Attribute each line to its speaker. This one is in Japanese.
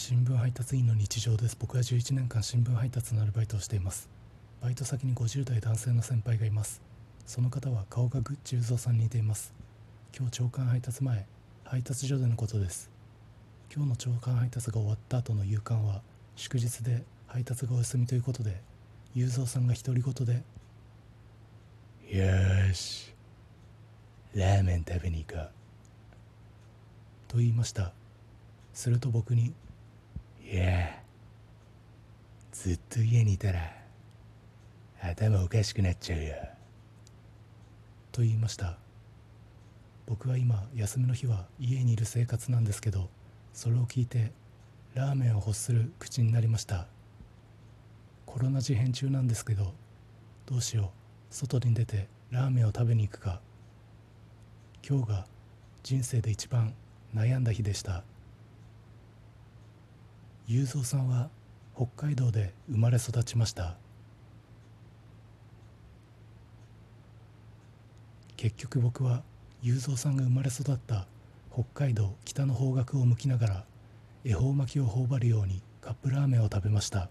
Speaker 1: 新聞配達員の日常です。僕は11年間新聞配達のアルバイトをしています。バイト先に50代男性の先輩がいます。その方は顔がグッチ雄三さんに似ています。今日朝刊配達前配達所でのことです。今日の朝刊配達が終わった後の夕刊は祝日で配達がお休みということで雄三さんが独り言で「よーしラーメン食べに行こう」と言いました。すると僕に「いやずっと家にいたら頭おかしくなっちゃうよ」と言いました。僕は今休みの日は家にいる生活なんですけどそれを聞いてラーメンを欲する口になりました。コロナ事変中なんですけどどうしよう。外に出てラーメンを食べに行くか。今日が人生で一番悩んだ日でした。雄三さんは北海道で生まれ育ちました。結局僕は雄三さんが生まれ育った北海道北の方角を向きながら恵方巻きを頬張るようにカップラーメンを食べました。